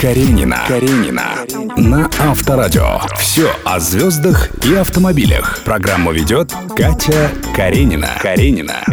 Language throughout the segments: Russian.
Каренина. Каренина. На Авторадио. Все о звездах и автомобилях. Программу ведет Катя Каренина. Каренина.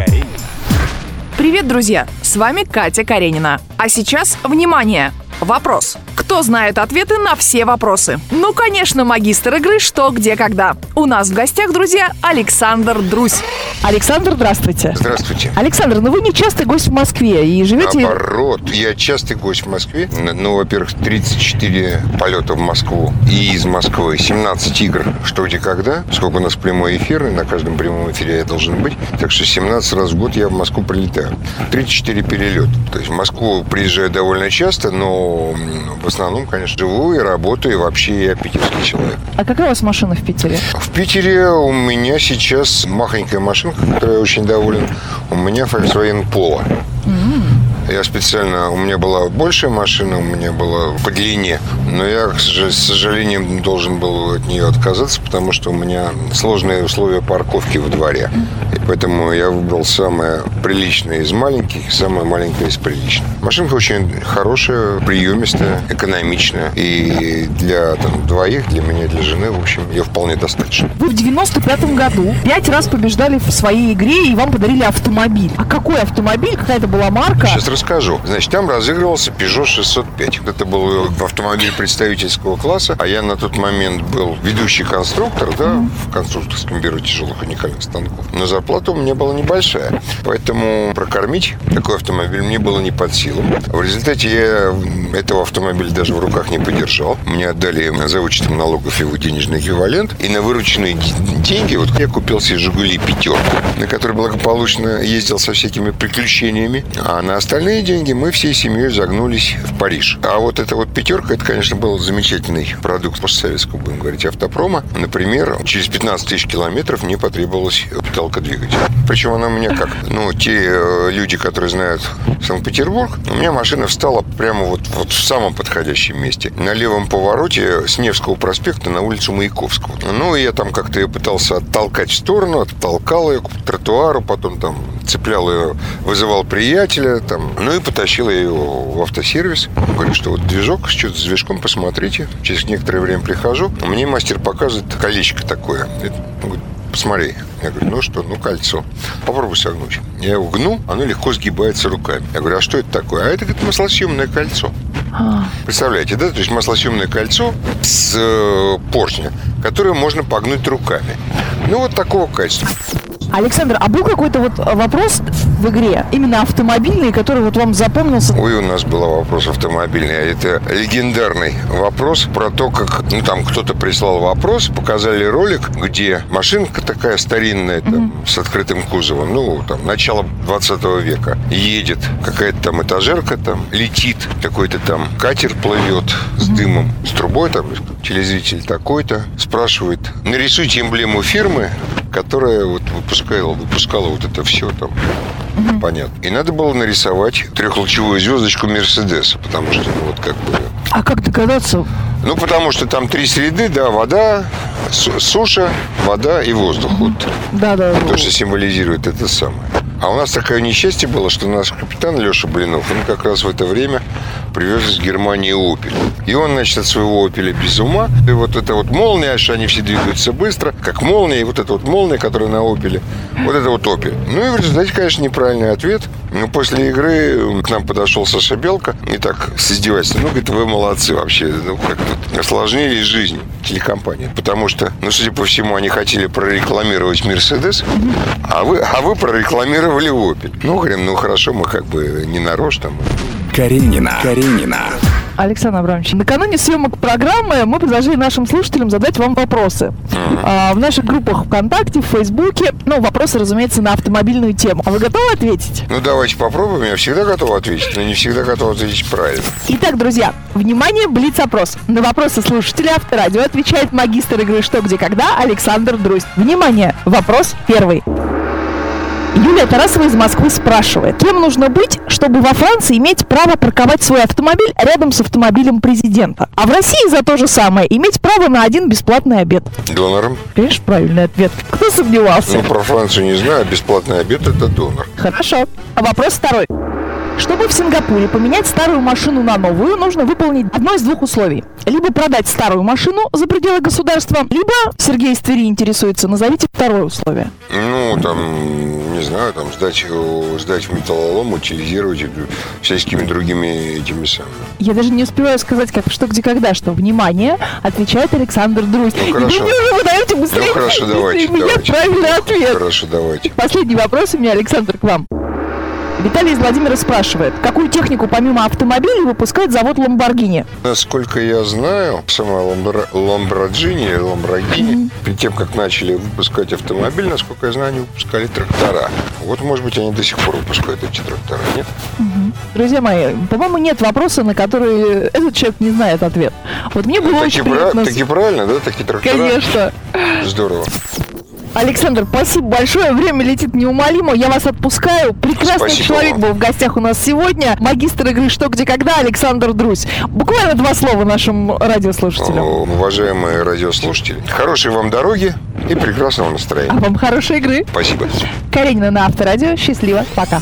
Привет, друзья! С вами Катя Каренина. А сейчас, внимание! Вопрос. Кто знает ответы на все вопросы? Ну, конечно, магистр игры «Что, где, когда». У нас в гостях, друзья, Александр Друзь. Александр, здравствуйте. Здравствуйте. Александр, ну вы не частый гость в Москве и живете... Наоборот, я частый гость в Москве. Ну, во-первых, 34 полета в Москву и из Москвы, 17 игр, что где когда. Сколько у нас прямой эфир, и на каждом прямом эфире я должен быть. Так что 17 раз в год я в Москву прилетаю. 34 перелета. То есть в Москву приезжаю довольно часто, но в основном, конечно, живу и работаю, и вообще я питерский человек. А какая у вас машина в Питере? В Питере у меня сейчас махонькая машинка, которой я очень доволен. У меня Volkswagen Polo. Я специально, у меня была большая машина, у меня была по длине, но я, к сож- с сожалением, должен был от нее отказаться, потому что у меня сложные условия парковки во дворе. Поэтому я выбрал самое приличное из маленьких самое маленькое из приличных. Машинка очень хорошая, приемистая, экономичная. И для там, двоих, для меня, для жены, в общем, ее вполне достаточно. Вы в 95-м году пять раз побеждали в своей игре и вам подарили автомобиль. А какой автомобиль? Какая это была марка? Сейчас расскажу. Значит, там разыгрывался Peugeot 605. Это был автомобиль представительского класса, а я на тот момент был ведущий конструктор, да, в конструкторском бюро тяжелых уникальных станков. Но зарплата у меня была небольшая. Поэтому прокормить такой автомобиль мне было не под силу. В результате я этого автомобиля даже в руках не подержал. Мне отдали за вычетом налогов его денежный эквивалент. И на вырученные деньги вот я купил себе «Жигули» пятерку, на которой благополучно ездил со всякими приключениями. А на остальные деньги мы всей семьей загнулись в Париж. А вот эта вот пятерка, это, конечно, был замечательный продукт постсоветского, будем говорить, автопрома. Например, через 15 тысяч километров мне потребовалась капиталка двигателя. Причем она у меня как, ну, те э, люди, которые знают Санкт-Петербург, у меня машина встала прямо вот, вот в самом подходящем месте. На левом повороте с Невского проспекта на улицу Маяковского. Ну, и я там как-то ее пытался оттолкать в сторону, оттолкал ее к тротуару, потом там цеплял ее, вызывал приятеля, там, ну и потащил я ее в автосервис. Говорю, что вот движок, что-то с движком посмотрите. Через некоторое время прихожу, мне мастер показывает колечко такое. Это, посмотри. Я говорю, ну что, ну кольцо. Попробуй согнуть. Я его гну, оно легко сгибается руками. Я говорю, а что это такое? А это, говорит, маслосъемное кольцо. Представляете, да? То есть маслосъемное кольцо с э, поршня, которое можно погнуть руками. Ну, вот такого качества. Александр, а был какой-то вот вопрос в игре, именно автомобильный, который вот вам запомнился? Ой, у нас был вопрос автомобильный. а Это легендарный вопрос про то, как ну, там кто-то прислал вопрос, показали ролик, где машинка такая старинная, там, с открытым кузовом, ну, там, начало 20 века, едет какая-то там этажерка, там, летит, какой-то там катер плывет с дымом, с трубой, там, телезритель такой-то, спрашивает, нарисуйте эмблему фирмы, которая вот выпускала, выпускала вот это все там. Понятно. И надо было нарисовать трехлучевую звездочку Мерседеса, потому что, ну, вот как бы... А как догадаться? Ну, потому что там три среды, да, вода, су- суша, вода и воздух. Вот Да, да. то, что символизирует это самое. А у нас такое несчастье было, что наш капитан Леша Блинов, он как раз в это время привез из Германии «Опель». И он, значит, от своего «Опеля» без ума. И вот эта вот молния, что они все двигаются быстро, как молния, и вот эта вот молния, которая на «Опеле», вот это вот «Опель». Ну и в результате, конечно, неправильный ответ. Но после игры к нам подошел Саша Белка и так с издевательством, ну, говорит, вы молодцы вообще, ну, как тут осложнили жизнь телекомпании. Потому что, ну, судя по всему, они хотели прорекламировать «Мерседес», а вы, а вы прорекламировали «Опель». Ну, говорим, ну, хорошо, мы как бы не нарочно. мы Каренина. Каренина. Александр Абрамович, накануне съемок программы мы предложили нашим слушателям задать вам вопросы. А, в наших группах ВКонтакте, в Фейсбуке. Ну, вопросы, разумеется, на автомобильную тему. А вы готовы ответить? Ну, давайте попробуем. Я всегда готов ответить, но не всегда готов ответить правильно. Итак, друзья, внимание, блиц-опрос. На вопросы слушателя Авторадио отвечает магистр игры «Что, где, когда» Александр Друзь. Внимание, вопрос первый. Юлия Тарасова из Москвы спрашивает, кем нужно быть, чтобы во Франции иметь право парковать свой автомобиль рядом с автомобилем президента, а в России за то же самое иметь право на один бесплатный обед? Донором? Конечно, правильный ответ. Кто сомневался? Ну, про Францию не знаю. Бесплатный обед – это донор. Хорошо. А вопрос второй. Чтобы в Сингапуре поменять старую машину на новую, нужно выполнить одно из двух условий. Либо продать старую машину за пределы государства, либо, Сергей из Твери интересуется, назовите второе условие. Ну, там, не знаю, там сдать, его- сдать в металлолом, утилизировать всякими другими этими самыми. Я даже не успеваю сказать, как что, где, когда, что, внимание, отвечает Александр Друзь. И хорошо. вы уже выдаете быстрее, Ну, хорошо, давайте, быстрее меня давайте. правильный ответ. Хорошо, давайте. Последний вопрос у меня, Александр, к вам. Виталий из Владимира спрашивает, какую технику помимо автомобилей выпускает завод Ламборгини? Насколько я знаю, сама Ламборджини Ламборгини, перед тем, как начали выпускать автомобиль, насколько я знаю, они выпускали трактора. Вот, может быть, они до сих пор выпускают эти трактора, нет? Друзья мои, по-моему, нет вопроса, на который этот человек не знает ответ. Вот мне было таки, очень пра- приятно... таки правильно, да? Такие трактора? Конечно. Здорово. Александр, спасибо большое. Время летит неумолимо. Я вас отпускаю. Прекрасный Спасибо человек вам. был в гостях у нас сегодня. Магистр игры «Что, где, когда» Александр Друзь. Буквально два слова нашим радиослушателям. О, Уважаемые радиослушатели, хорошей вам дороги и прекрасного А настроения. вам хорошей игры. Спасибо. Каренина на Авторадио. Счастливо. Пока.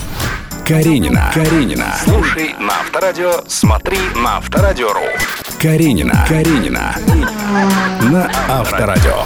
Каренина. Каренина. Слушай на Авторадио, смотри на Авторадио.ру. Каренина. Каренина. На Авторадио.